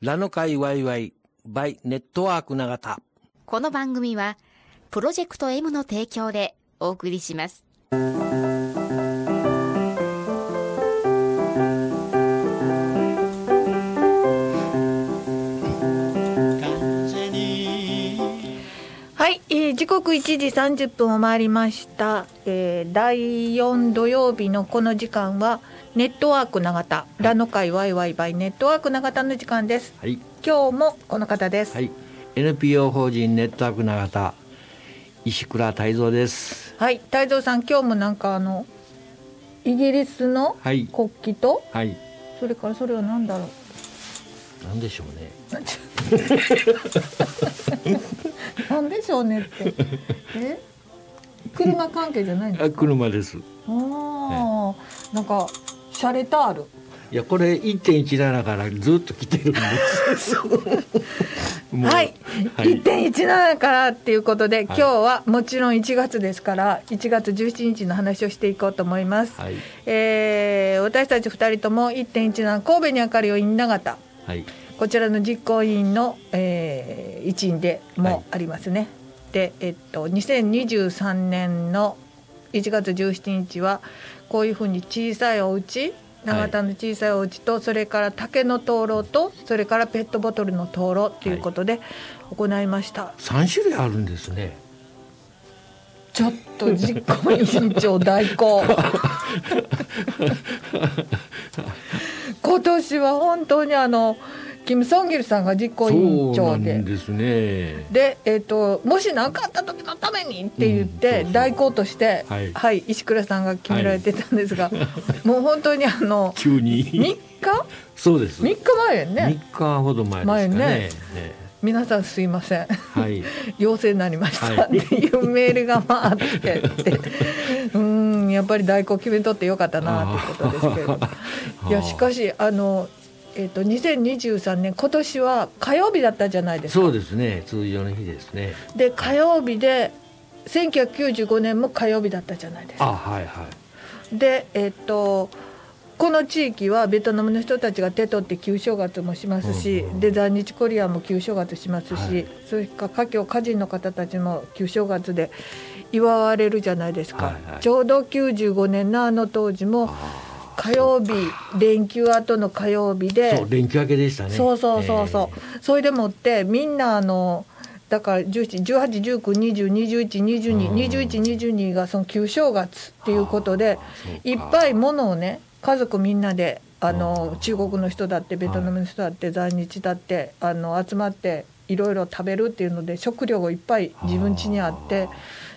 ラノカイワイワイバイネットワーク永田。この番組は、プロジェクト M の提供でお送りします。時刻1時30分を回りました、えー第4土曜日のこの時間はネットワーク永田、ラノ会ワイワイバイネットワーク永田の時間ですはい。今日もこの方です、はい。NPO 法人ネットワーク永田、石倉泰造です。はい、太蔵さん今日もなんかあのイギリスのはい。国旗とはい。それからそれは何だろうなんでしょうね。なんでしょうねってえ？車関係じゃないんですあ、か車です。あーなんかシャレタールいや、これ1.17からずっと来てるんです。はい、はい。1.17からっていうことで、い今日はもちろん1月ですから1月17日の話をしていこうと思います、はい。えー私たち2人とも1.17神戸に明かりを院永田はい。こちらの実行委員の、えー一員でもありますね、でえっと2023年の1月17日はこういうふうに小さいお家永田の小さいお家と、それから竹の灯籠とそれからペットボトルの灯籠ということで行いました、3種類あるんですね。ちょっと実行委員長代行。今年は本当にあのキム・ソンギルさんが実行委員長で。んですね。で、えっともし何かあった時のためにって言って、うん代行として、ははいい石倉さんが決められてたんですが、もう本当にあの急に。3日？そうです。3日前やね。3日ほど前ですかね。前ね。ね。皆さんすいません。はい。陽性になりましたはいっていうメールが回ってって うんやっぱり代行決めとってよかったなということですけれども。いやしかしあの、えっと2023年今年は火曜日だったじゃないですかそうですね。通常の日ですね。で火曜日で1995年も火曜日だったじゃないですあ、か。はいはい。でえっとこの地域はベトナムの人たちが手取って旧正月もしますし、うんうんで在日コリアンも旧正月しますし、はいそれから華僑歌人の方たちも旧正月で祝われるじゃないですか、はいはいちょうど95年のあの当時もあ火曜日連休後の火曜日ーで。そう連休明けでしたね。そうそうそうそう、えそれでもってみんなあのだからうん。1718202122がその旧正月っていうことでーいっぱいものをね家族みんなであのうん。中国の人だってベトナムの人だって在日だってあの集まっていろいろ食べるっていうので食料がいっぱい自分家にあって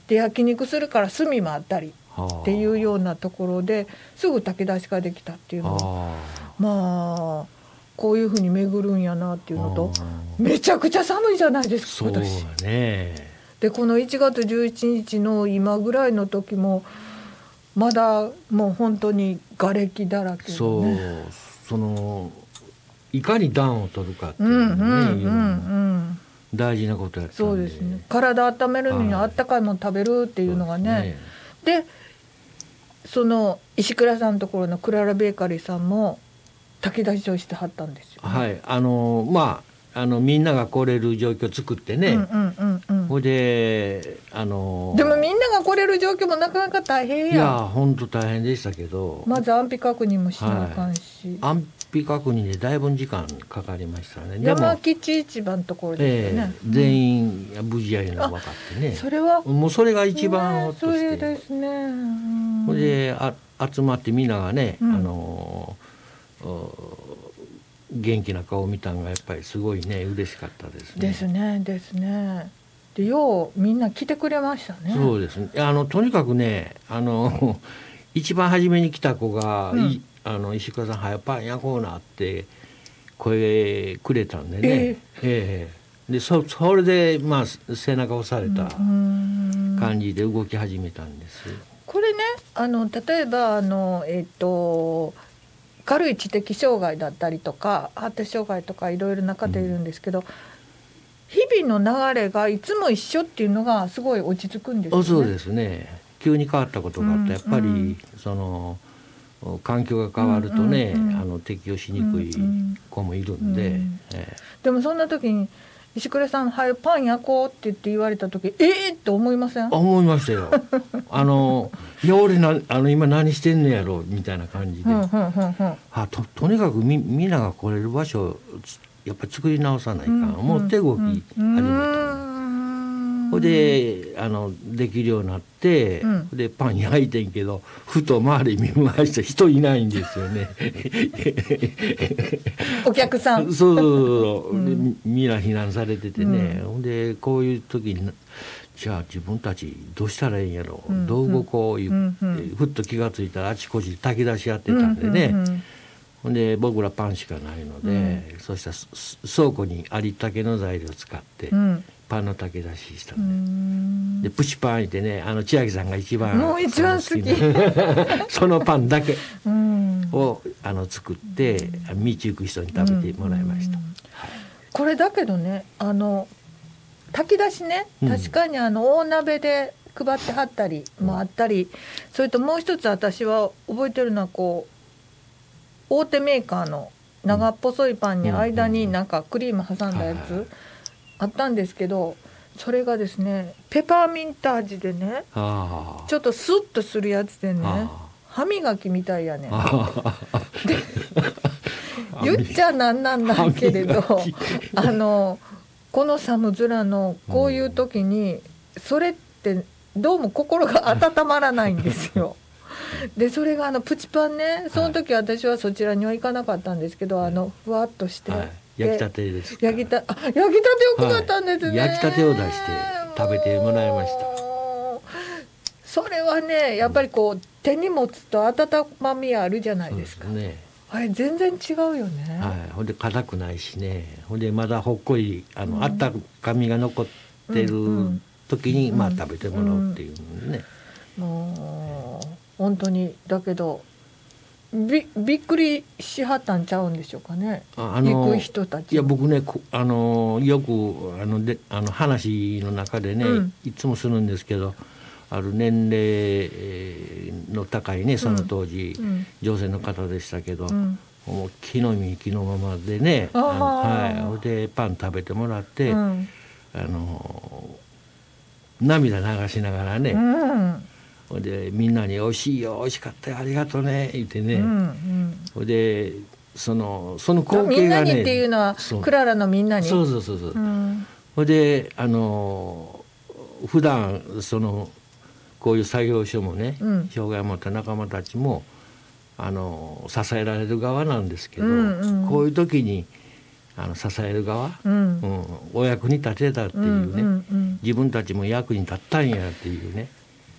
で焼肉するから炭もあったりっていうようなところですぐ炊き出しができたっていうのはあまあこういうふうに巡るんやなっていうのとあめちゃくちゃ寒いじゃないですか今年。ね。でこの1月11日の今ぐらいの時もまだもう本当に瓦礫だらけそう。そのいかに暖を取るかっていうね、大事なことやったんで。そうですね体温めるのにはいあったかいもの食べるっていうのがそうねでその石倉さんのところのクララベーカリーさんも炊き出しをしてはったんですよ、ね、はい、あのまああのみんなが来れる状況を作ってね。ほいであのでもみんなが来れる状況もなかなか大変いやや本当大変でしたけど、まず安否確認もしなあかんし、安否確認でだいぶ時間かかりましたね。で山も、吉市場のところですね。え、全員無事やいうのが分かってね。それはもうそれが一番ほっとして、れですね、うん。であ集まってみんながね、うん。あのお元気な顔を見たんがやっぱりすごいね嬉しかったですね。ですねですね。でようみんな来てくれましたね。そうですね。あのとにかくねあの 一番初めに来た子が「うん。いあの石川さん早パン焼こうな」って声くれたんでね、ええ。でそそれでまあ背中を押されたうん。感じで動き始めたんです。これねあの例えばあのえっ、と軽い知的障害だったりとか発達障害とかいろいろな方いるんですけど、日々の流れがいつも一緒っていうのがすごい落ち着くんですよね。あそうですね。急に変わったことがあったらやっぱり、うんうん。その環境が変わるとね、うんうんうん。あの適応しにくい子もいるんで、うんえでもそんな時に石倉さん「はいパン焼こう」って言って言われた時ええ？ー、って思いません？え思いましたよ。あのいや俺なあの今何してんのやろみたいな感じで、うんうんうんうん。あととにかくみみんなが来れる場所やっぱり作り直さないかん、もう手動き始めたの。ほいであのできるようになって、うん。でパン焼いてんけどふと周り見回して人いないんですよね。お客さん。そうそうそう、でみみんな避難されててね、ほんでこういう時にじゃあ自分たちどうしたらいいんやろ、う。ん。どう動こういう、うん。うん。ふっと気が付いたらあちこち炊き出しやってたんでね、うん。うん。うん。ほんで僕らパンしかないので、そうした倉庫にありったけの材料を使って、うんパンの炊き出ししたうので。ん。でプチパンいてねあの千秋さんが一番もう一番好き。な そのパンだけうん。をあの作って道行く人に食べてもらいました、うん。これだけどねあの炊き出しねうん。確かにあの大鍋で配ってはったりもあったり、それともう一つ私は覚えてるのはこう大手メーカーの長っぽそいパンに間になんかクリーム挟んだやはいはいつあったんですけどそれがですねペパーミント味でねちょっとスッとするやつでねあ歯磨きみたいやねん。あ言っちゃなんなんだけれどあのこの寒空のこういう時にそれってどうも心が温まらないんですよ。でそれがあのプチパンねその時私はそちらには行かなかったんですけど、あのふわっとして、はい、で焼きたてですか。焼きたあ焼きたてよくかったんですね、はい。焼きたてを出して食べてもらいました。それはねやっぱりこう手に持つと温まみあるじゃないですか。ね。あれ全然違うよね、はい、ほんで硬くないしね。ほんでまだほっこりあの、うんあったかみが残ってるうんうん。時に、まあうん食べてもらうっていうのね、もう本当にだけどびびっくりしはったんちゃうんでしょうかね。あ行く人たち。いや僕ねこあのよくあのであの話の中でね、うん。いつもするんですけどある年齢えーの高いねその当時、うん。女性の方でしたけど、うん。もう気の身気のままでねはい、でパン食べてもらって、うん。あの涙流しながらね、うんほいでみんなに「おいしいよおいしかったよありがとうね」言ってね、うんほいでそのそのうん光景がねみんなにっていうのはクララのみんなに？そうそうそうそう、うん。ほいであの普段そのこういう作業所もね、うん。障害を持った仲間たちもあの支えられる側なんですけど、うんうん。こういう時にあの支える側、うん。うんお役に立てたっていうね、うんうん。自分たちも役に立ったんやっていうね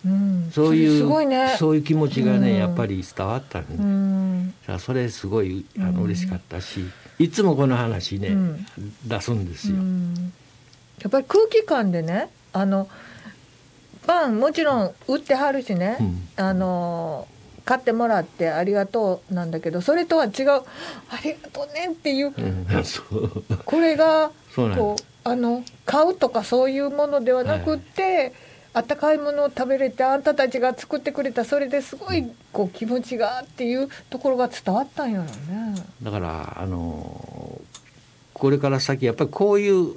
うん。そういうね。そういう気持ちがね、うん。やっぱり伝わったんで、うん。それすごいあうんの嬉しかったし、いつもこの話ね、うん。出すんですよ。うん。やっぱり空気感でねあのパンもちろん売ってはるしね、うん。あの買ってもらってありがとうなんだけどそれとは違うありがとうねっていうこれがこうあの買うとかそういうものではなくって、あったかいものを食べれてあんたたちが作ってくれたそれですごいこう気持ちがっていうところが伝わったんやろうね。だからあのこれから先やっぱりこういうう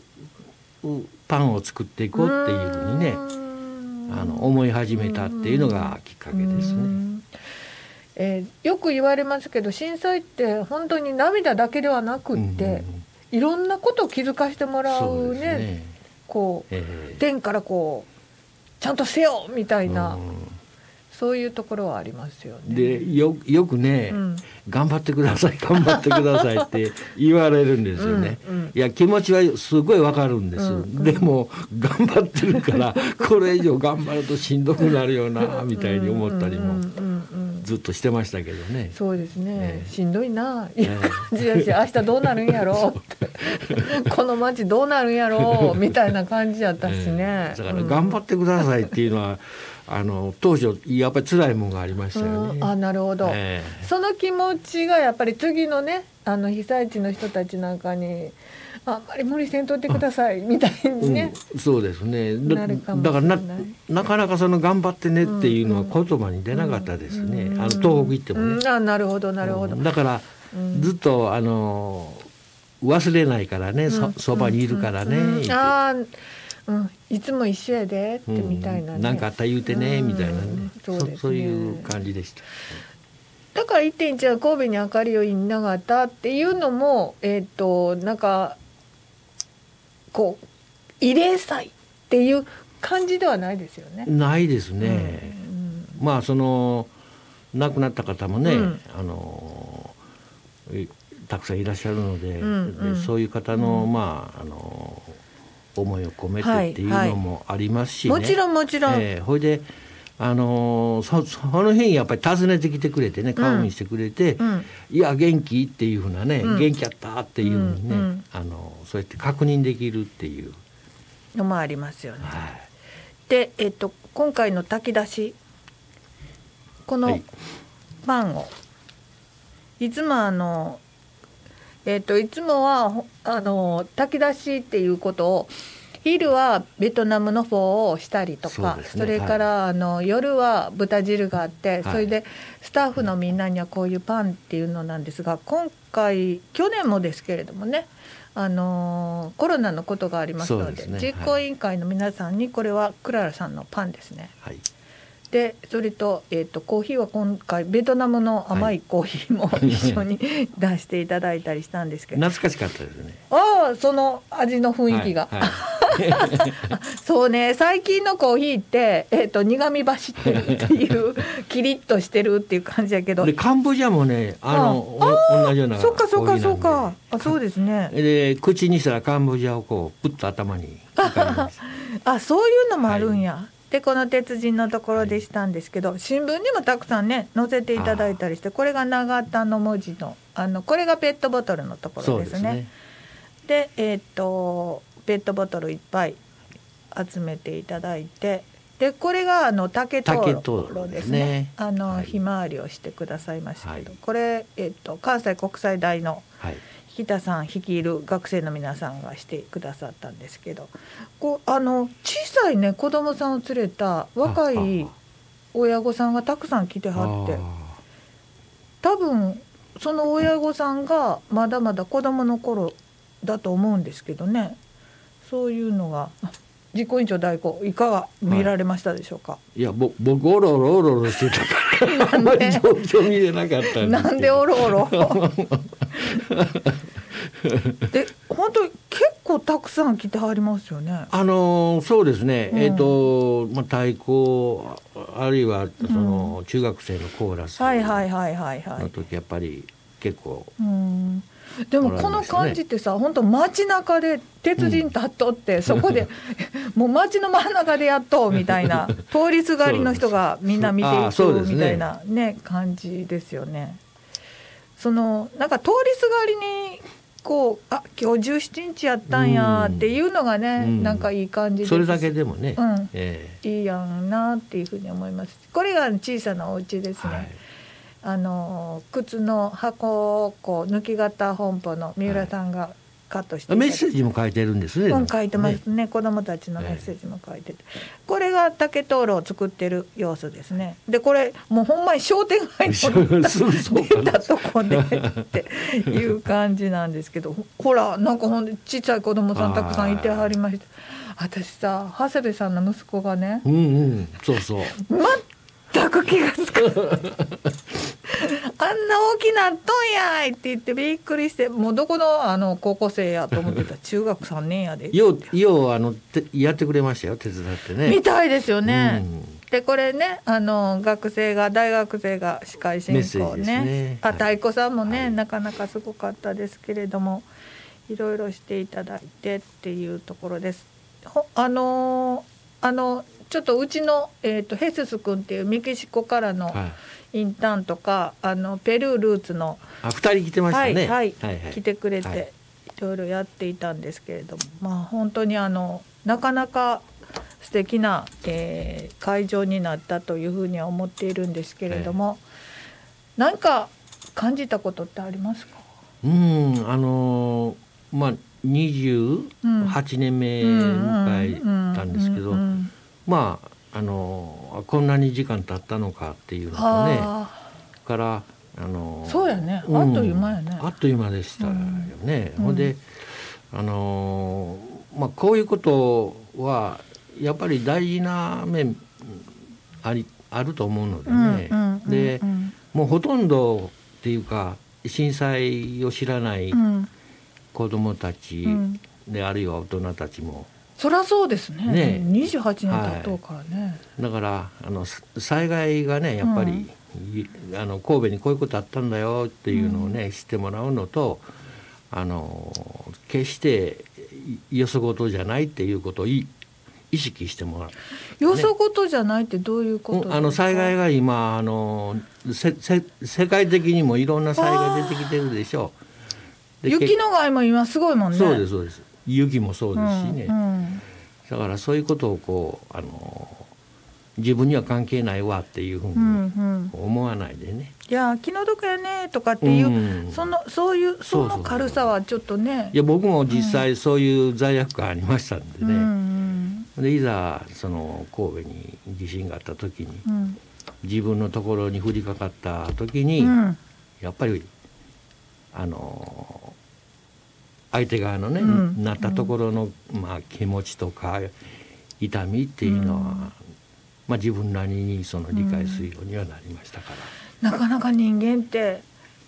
パンを作っていこうっていうふうにねあの思い始めたっていうのがきっかけですね。うんえーよく言われますけど震災って本当に涙だけではなくって、いろんなことを気づかせてもらそううねね。こうええ天からこうちゃんとせよみたいな、うん。そういうところはありますよね。でよよくね、うん。頑張ってください頑張ってくださいって 言われるんですよね。うんうん。いや気持ちはすごいわかるんです、うんうん。でも頑張ってるからこれ以上頑張るとしんどくなるよなみたいに思ったりも。うんうんうんうんずっとしてましたけどね。そうですね、ええ。しんどいな。ええ。いう感じだし、明日どうなるんやろ。う。ってこの街どうなるんやろ。う みたいな感じやったしね、ええ。だから頑張ってくださいっていうのは、あの当初やっぱり辛いもんがありましたよね。うん。あなるほど、ええ。その気持ちがやっぱり次のねあの被災地の人たちなんかにあんまり無理せんとってくださいみたいにね、うん、そうですね。だからななかなかその頑張ってねっていうのは言葉に出なかったですね、あの東北行ってもね、うん。あなるほどなるほど、うん。だからうん。ずっとあの忘れないからねそそばにいるからね、あーうん、いつも一緒やでってみたいなね、うん。なんかあったら言うてね、うん。みたいなね。そうね。そういう感じでした。だから1.1は神戸に明かりをいなかったっていうのもえっ、となんかこう慰霊祭っていう感じではないですよね。ないですね。うん。まあその亡くなった方もね、うん。あのえたくさんいらっしゃるので,で、うんうん。そういう方の、まああの思いを込めはいてっていうのもありますしね。もちろんもちろん、ええほいであのそその辺やっぱり訪ねてきてくれてね顔見してくれて、うん。いや元気？っていうふうなね、うん。元気やった？っていうふうにね、うんうん。あのそうやって確認できるっていう、のもありますよね。はい。で、えっと今回の炊き出しこのはい。パンを、い、つもあのえっといつもはほあの炊き出しっていうことを昼はベトナムのフォーをしたりとかそね。れから、あの夜は豚汁があって、はい。それでスタッフのみんなにはこういうパンっていうのなんですが今回去年もですけれどもねあのコロナのことがありますのでね。実行委員会の皆さんにこれはクララさんのパンですね。はい。でそれと,、えー、とコーヒーは今回ベトナムの甘い。コーヒーも一緒に出していただいたりしたんですけど、懐かしかったですね。ああその味の雰囲気が、はいはい そうね最近のコーヒーって、えー、と苦み走ってるっていうキリッとしてるっていう感じやけど。でカンボジアもねあのあお同じようなそっかそっかそっか。あそうですね。でで口にしたらカンボジアをこうプッと頭に あそういうのもあるんや、でこの鉄人のところでしたんですけど、新聞にもたくさんね載せていただいたりしてこれが長田の文字のあのこれがペットボトルのとこそろでね。うですすね。でえーっとペットボトルいっぱい集めていただいてでこれがあの竹灯籠籠ですね。ですね。あの、はい。ひまわりをしてくださいましたけど、はい。これ、えーっと関西国際大のはい。引田さん率いる学生の皆さんがしてくださったんですけどこうあの小さいね子供さんを連れた若い親御さんがたくさん来てはって多分その親御さんがまだまだ子供の頃だと思うんですけどねそういうのがあ実行委員長代行いかが見られましたでしょうか、いやぼ僕おろおろおろおろしてた。からあんまり状況見れなかったんなんでおろおろ？で本当に結構たくさん来てはりますよね。あのーそうですね、うん。えっ、と、まあ、太鼓あるいはその中学生のコーラスはいはいはいはいはい。の時やっぱり結構うんでもこの感じってさ、本当街中で鉄人立っとって、そこで もう街の真ん中でやっとうみたいな通りすがりの人がみんな見ていくみたいなね感じですよね。そのなんか通りすがりにこうあ今日17日やったんやっていうのがね、うん。なんかいい感じです。それだけでもね、うん。えいいやんなっていうふうに思います。これが小さなお家ですね、えはいあの靴の箱をこう抜き型本舗の三浦さんがカットしていただいて。メッセージも書いてるんですね。うん書いてますね。子供たちのメッセージも書いてて、これが竹灯籠を作ってる様子ですね。でこれもうほんまに商店街の ね。そうそう。かな出たとこでっていう感じなんですけど。ほほらなんかほんでちっちゃい子供さんたくさんいてはりました私さ長谷部さんの息子がね。うんうん、そうそう。全く気がつかないあんな大きなっとんやいって言ってびっくりしてもうどこのあの高校生やと思ってた中学3年やでよう、よう、あの、てやってくれましたよ、手伝ってね。みたいですよね。うんでこれねあの学生が大学生が司会進行ねねあはい太鼓さんもね、はいなかなかすごかったですけれどもいろいろしていただいてっていうところです。ほあのーあのちょっとうちの、えー、とヘスス君っていうメキシコからのはい。インターンとかあのペルールーツの、あ、二人来てましたね。はいはい。はいはい。来てくれて、はい。い、ろいろやっていたんですけれどもまあ本当にあのなかなか素敵な、えー会場になったというふうには思っているんですけれども、何か感じたことってありますか、うん、あのーまあ28年目迎えたんですけど、まああのこんなに時間経ったのかっていうのとねはからあのあそうやね。あうん。っという間やね、あっという間でしたよね。うん。ほんであのまあこういうことはやっぱり大事な面ありあると思うのでね。うんうんうんでうん。もうほとんどっていうか震災を知らないうん。子どもたちうんで、あるいは大人たちもそりゃそうですね。ね。28年経っとうからね、だからあのさ災害がねやっぱり、いあの神戸にこういうことあったんだよっていうのをね、知ってもらうのとあの決していよそごとじゃないっていうことをい意識してもらう。よそごとじゃないってどういうことですか？あの災害が今あのせせ世界的にもいろんな災害出てきてるでしょう。で雪の害も今すごいもんね。そうですそうです雪もそうですしね、うんうん。だからそういうことをこうあの自分には関係ないわっていうふうにうんうん。思わないでね、いや気の毒やねとかっていう、うん。そのそういうその軽さはちょっとね。いや僕も実際そういう罪悪感ありましたんでうんうね、ん。でいざその神戸に地震があった時にうん。自分のところに降りかかった時に、うん。やっぱりあの相手側のね、うん。なったところの、まあ、気持ちとか痛みっていうのは、うん。まあ、自分なりにその理解するようにはなりましたから、なかなか人間って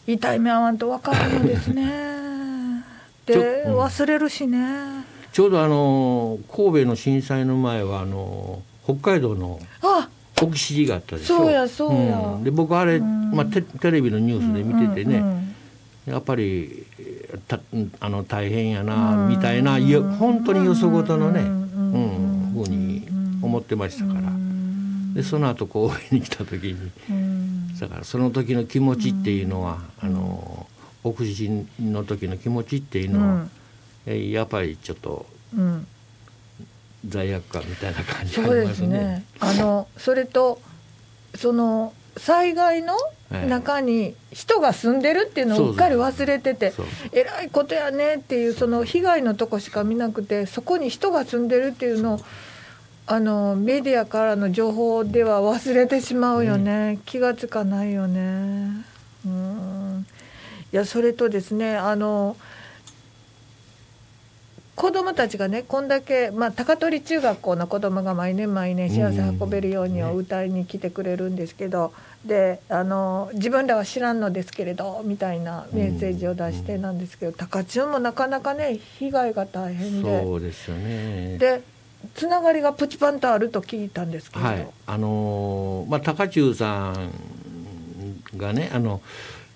痛い目合わんと分からんのですね。で忘れるしね。ちょうどあの神戸の震災の前はあの北海道のあ奥知事があったでしょ。そうやそうや。ん。で僕あれ、うん。まあ、テテレビのニュースで見ててね、うんうん。やっぱりたあの大変やな、みたいないや本当によそごとのね、うんふうに思ってましたから、でその後神戸に来た時にだからその時の気持ちっていうのは、あの奥地震の時の気持ちっていうのは、えやっぱりちょっとうん罪悪感みたいな感じがあります。ね。あのそれとその災害のはい中に人が住んでるっていうのをうっかり忘れててえらいことやねっていうその被害のとこしか見なくてそこに人が住んでるっていうのをあのメディアからの情報では忘れてしまうよね。気がつかないよね。うん。いやそれとですねあの子供たちがねこんだけ、まあ、高取中学校の子供が毎年毎年幸せ運べるようにを歌いに来てくれるんですけど、であの自分らは知らんのですけれどみたいなメッセージを出してなんですけど、高中もなかなかね被害が大変で。そうですよね。でつながりがプチパンとあると聞いたんですけど、はい、あのーまあ高中さんがねあの、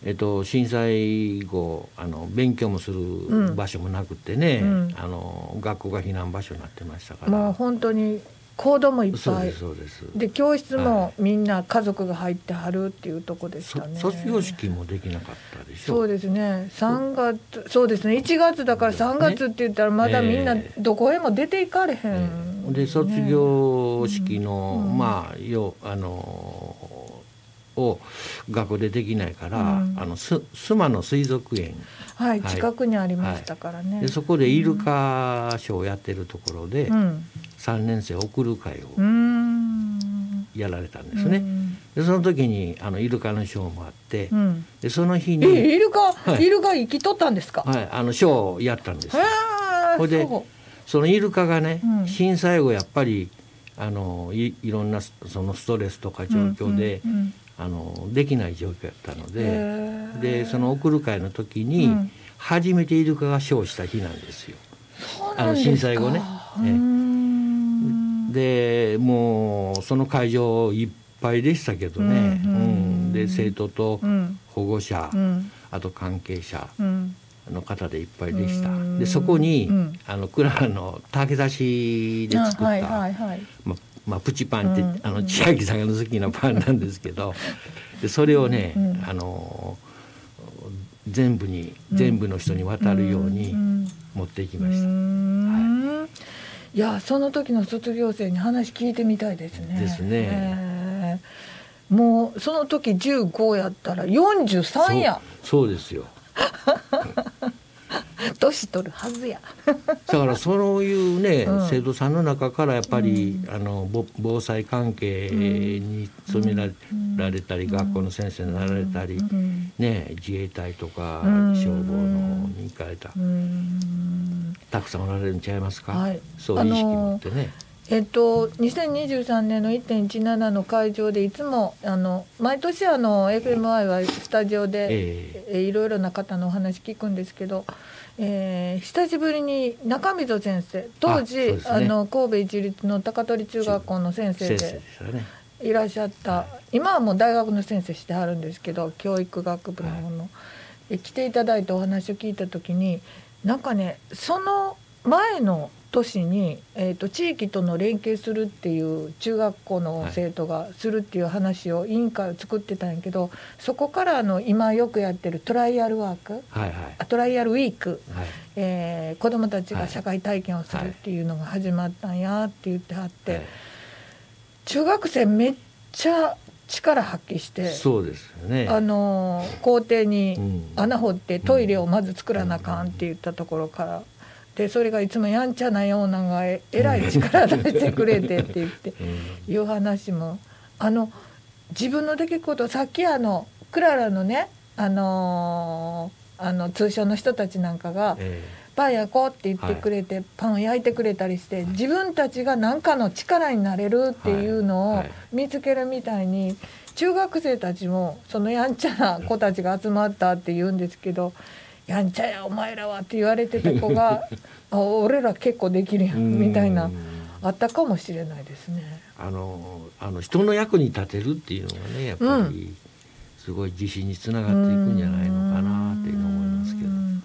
えっと、震災後あの勉強もする場所もなくてね、うん。あの学校が避難場所になってましたから。もう本当に行動もいっぱい。そうですそうです。で教室はもみんな家族が入ってはるっていうとこでしたね。そ卒業式もできなかったでしょそうですね。3月そうですね。1月だから3月って言ったらまだみんなええ。どこへも出ていかれへん、で卒業式の、うん。まあよあのを学校でできないから、うん。あのす須磨の水族園。はいはい。近くにありましたからね、でそこでイルカショーをやってるところで、うん。3年生送る会うをん。やられたんですね。うん。でその時にあのイルカのショーもあって、うん。でその日に、えイルカ、はい。イルカ生きとったんですか、はい、あのショーをやったんですほいでそのイルカがね、うん。震災後やっぱりあのいいろんなそのストレスとか状況で、うんうんあのできない状況やったのへでー。でその送る会の時に、うん。初めてイルカがショーした日なんですよ。あの震災後ね。でもうその会場いっぱいでしたけどね、うん。うん。で生徒とうん。保護者、うん。あと関係者うんの方でいっぱいでした。うん。でそこに、うん。あのクララの竹出しで作った、はいはいはい。ままあ、プチパンって、うん。あの千秋さんが好きなパンなんですけど。でそれをね、うん。あの全部に全部の人に渡るようにん。持っていきうました。ん。いやその時の卒業生に話聞いてみたいですね。ですね。えー。もうその時15やったら43や。そうですよ。年取るはずや。だからそういうね、うん。生徒さんの中からやっぱり、あのぼ防災関係に勤めらられたり、学校の先生になられたり、うん。ね、自衛隊とかうん。消防のに行かれた、うん。たくさんおられるんちゃいますか、はい。そういう意識持ってね。えっと、2023年の1.17の会場でいつもあの毎年あの FMI はスタジオで、ええ。いろいろな方のお話聞くんですけど、えー久しぶりに中溝先生当時あ、ね。の神戸一律の高取中学校の先生で。いらっしゃった今はもう大学の先生してはるんですけど教育学部の方の、え来ていただいてお話を聞いた時になんかねその前の年に、えー、と地域との連携するっていう中学校の生徒がするっていう話を委員会を作ってたんやけどそこからあの今よくやってるトライアルワークはいはいあトライアルウィーク、はい。えー子どもたちが社会体験をするっていうのが始まったんやって言ってはって。はい中学生めっちゃ力発揮してそうですよね。あの校庭にうん穴掘ってトイレをまず作らなあかんって言ったところからでそれがいつもやんちゃなようなのがええらい力出してくれてって言ってうん。いう話もあの自分の出来事さっきあのクララのねあのーあの通称の人たちなんかがえパン焼こうって言ってくれて、パンを焼いてくれたりして自分たちが何かの力になれるっていうのを見つけるみたいに中学生たちもそのやんちゃな子たちが集まったって言うんですけど「やんちゃやお前らは」って言われてた子が「あ俺ら結構できるやんん」みたいなあったかもしれないですね。あのあの人の役に立てるっていうのがねやっぱりすごい自信につながっていくんじゃないのかなっていうのを思いますけどう。ん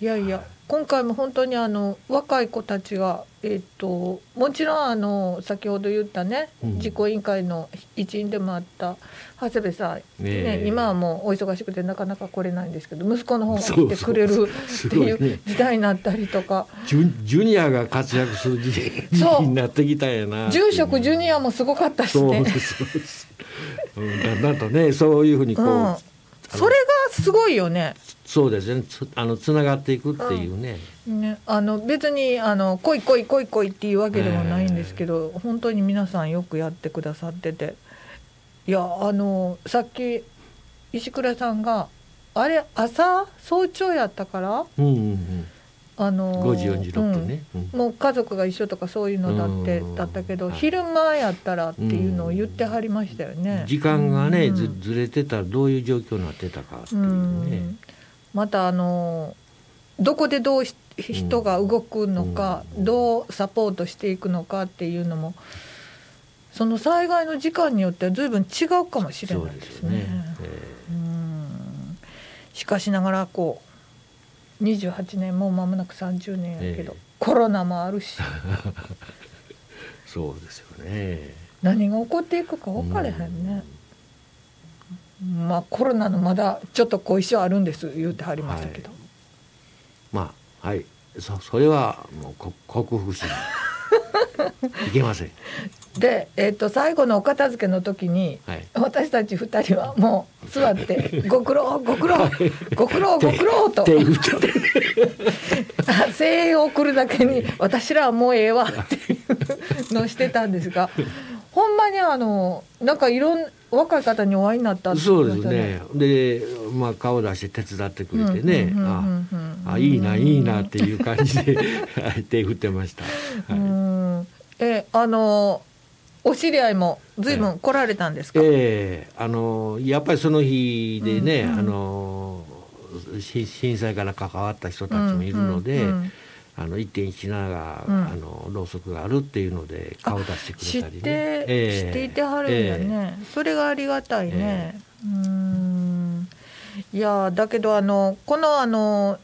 いやいや今回も本当にあの若い子たちが、えっともちろんあの先ほど言ったね、うん。実行委員会の一員でもあった長谷部さん、ねえ。今はもうお忙しくてなかなか来れないんですけど息子の方が来てくれるっていそう時代になったりとか、ジュジュニアが活躍する時時期になってきたんやな。住職ジュニアもすごかったしね。だんだんとねそういうふうにこう、うん。それがすごいよね。そうですね。つあのつながっていくっていうね、ね、あの別にあの来い来い来い来いっていうわけでもないんですけど、本当に皆さんよくやってくださってて。いやあのさっき石倉さんがあれ朝早朝やったからうんうんうん、あの5時46分ね、うん。うん。もう家族が一緒とかそういうのだってうん。だったけどはい。昼間やったらっていうのを言ってはりましたよね。時間がね、うん。ずずれてたらどういう状況になってたかっていうね、うんまたあのどこでどうし人が動くのか、うん。どうサポートしていくのかっていうのもその災害の時間によっては随分違うかもしれないですね。ですよね、えうん。しかしながらこう28年もう間もなく30年やけど、ええ。コロナもあるし。え そうですよね。何が起こっていくか分かれへんね。まあコロナのまだちょっと後遺症あるんです言うてはりましたけど。まあはい。そそれはもうこ克服しない。いけません。で、えっと最後のお片付けの時にはい。私たち二人はもう座って「ご苦労ご苦労ご苦労ご苦労」と。声援を送るだけに「私らはもうええわ」っていうのをしてたんですがほんまにあのなんかいろん若い方にお会いになったってそうですね。でまあ顔出して手伝ってくれてね。あいいないいなっていう感じではい手振ってました、うはいんえあのお知り合いも随分来られたんですか、ええあのやっぱりその日でね、うんうんあのし震災から関わった人たちもいるので、うんうんうんあの1.17が、うん。あのろうそくがあるっていうので顔出してく知ったて、れりね。ええ。知っていてはるんやね、それがありがたいね、うーん。いやだけどあのこのあの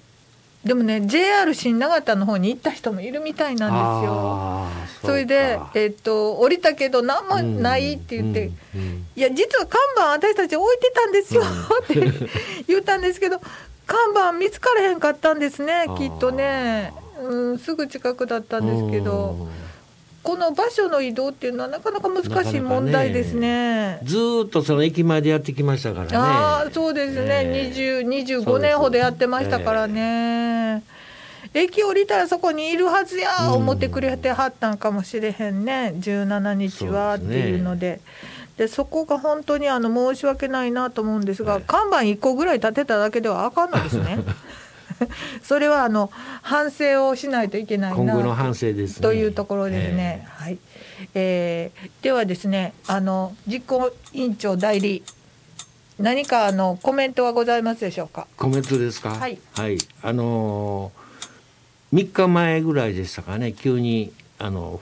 でもね JR 新長田の方に行った人もいるみたいなんですよ。それでえっと降りたけど何もないって言って、うんうんいや実は看板私たち置いてたんですようん。って言ったんですけど看板見つからへんかったんですね きっとね、うん、すぐ近くだったんですけど。この場所の移動っていうのはなかなか難しい問題ですね。ずーっとその駅までやってきましたからね。ああそうですね、ええ20 25年ほどやってましたからね。駅降りたらそこにいるはずや思ってくれてはったんかもしれへんね17日はっていうので。でそこが本当にあの申し訳ないなと思うんですが、はい、看板1個ぐらい立てただけではあかんのですね。それはあの反省をしないといけないな今後の反省です、ね、というところですね。はい、えー、ではですねあの実行委員長代理何かあのコメントはございますでしょうか？コメントですか？はい。はい、あのー、3日前ぐらいでしたかね急にあの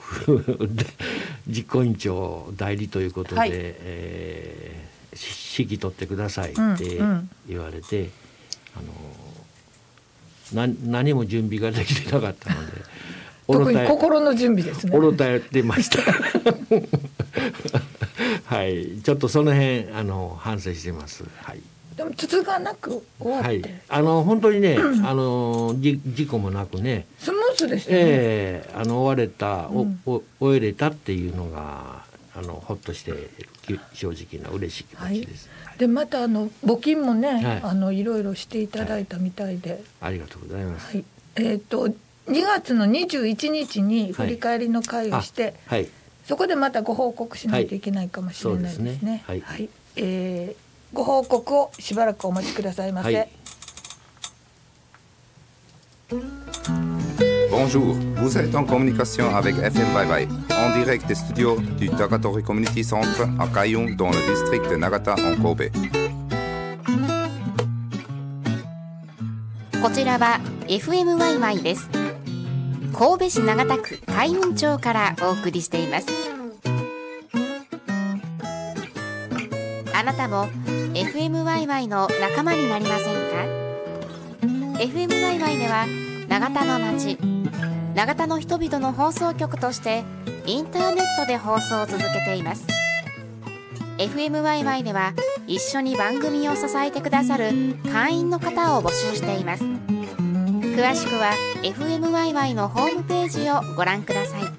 実行委員長代理ということで、はい、えー、指揮取ってくださいって言われて、うんうん、あのな何も準備ができてなかったので。特に心の準備ですね。おろたやってました。はい、ちょっとその辺あの反省してます。はい。でも筒がなく終わって、はい、あの本当にね、あのじ事故もなくね、スムーズでしたね。ええー、あの終われた、うん、お終えれたっていうのがあのほっとして正直な嬉しい気持ちです。はい、でまたあの募金もね、はい、あのいろいろしていただいたみたいで、ありがとうございます。はい、えっ、ー、と2月の21日に振り返りの会をして、はい、そこでまたご報告しないといけないかもしれないですね。はい、はい、えーご報告をしばらくお待ちくださいませ。Bonjour, vous êtes en communication avec FM Bye Bye, en direct des studios du Takatori Community Centre à Kayong dans le district de Nagata en Kobe. こちらは FM ワイワイです。神戸市長田区海雲町からお送りしています。あなたも FM ワイワイの仲間になりませんか FM ワイワイでは永田の街永田の人々の放送局としてインターネットで放送を続けています。FMYY では一緒に番組を支えてくださる会員の方を募集しています。詳しくは FMYY のホームページをご覧ください。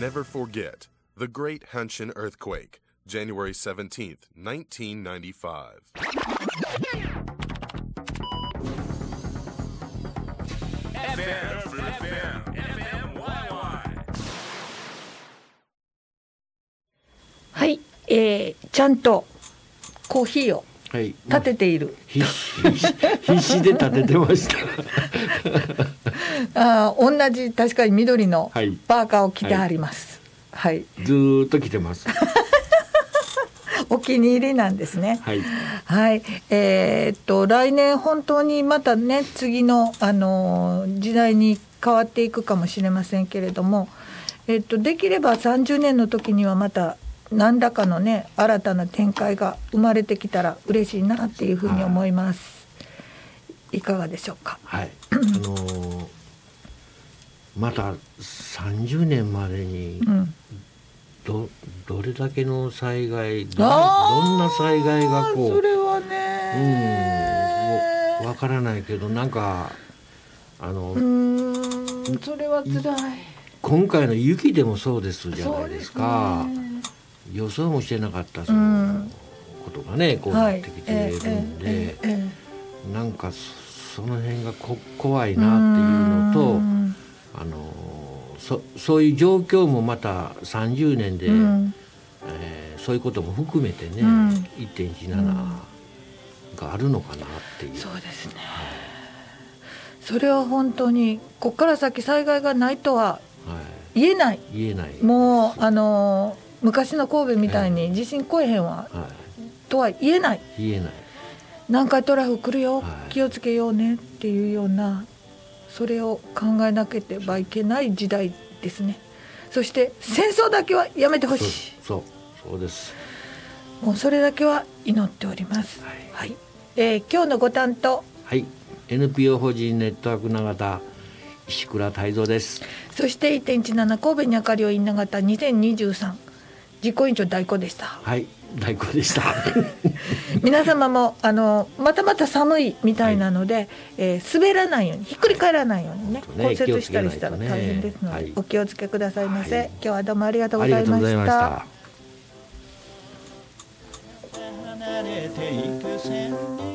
Never forget the Great Hanshin Earthquake, January 17th, 1995. FM, FM, FM, YY. はい、えー、ちゃんとコーヒーを立てている、はい、必死必死で立ててました あ同じ確かに緑のパーカーを着てあります。はい。はい、ずっと着てます。お気に入りなんですね。はい。はい、えー、っと来年本当にまたね次のあの時代に変わっていくかもしれませんけれども、えー、っとできれば30年の時にはまた何らかのね新たな展開が生まれてきたら嬉しいなっていうふうに思います。いかがでしょうか？はい。あのーまた30年までにど,、どれだけの災害どどんな災害がこうそれはね。うん、わからないけどなんかあのそれは辛い。今回の雪でもそうですじゃないですか、ね、予想もしてなかったそのことがね、こうなってきてるんで、はいえええ、なんかその辺がこ怖いなっていうのと。あのそそういう状況もまた30年で、うん、えー、そういうことも含めてね、うん、1.17、があるのかなっていう。そうですね。それは本当にここから先災害がないとはは言えない。い、言えない。もうあの昔の神戸みたいに地震来えへんわはとは言えないい、言えない。南海トラフ来るよ、はい。気をつけようねっていうようなそれを考えなければいけない時代ですね。そして戦争だけはやめてほしそうそうです。いもうそれだけは祈っております。はい。はい、えー今日のご担当。はい、NPO 法人ネットワーク永田石倉泰造です。そして1.17神戸に明かりを稲形2023実行委員長代行でした。はい、大根でした。皆様もあのまたまた寒いみたいなので、えー滑らないようにひっくり返らないようにねね骨折したりしたら大変ですので、はいお気をつけくださいませ、はい。今日はどうもありがとうごございました。た。離れていく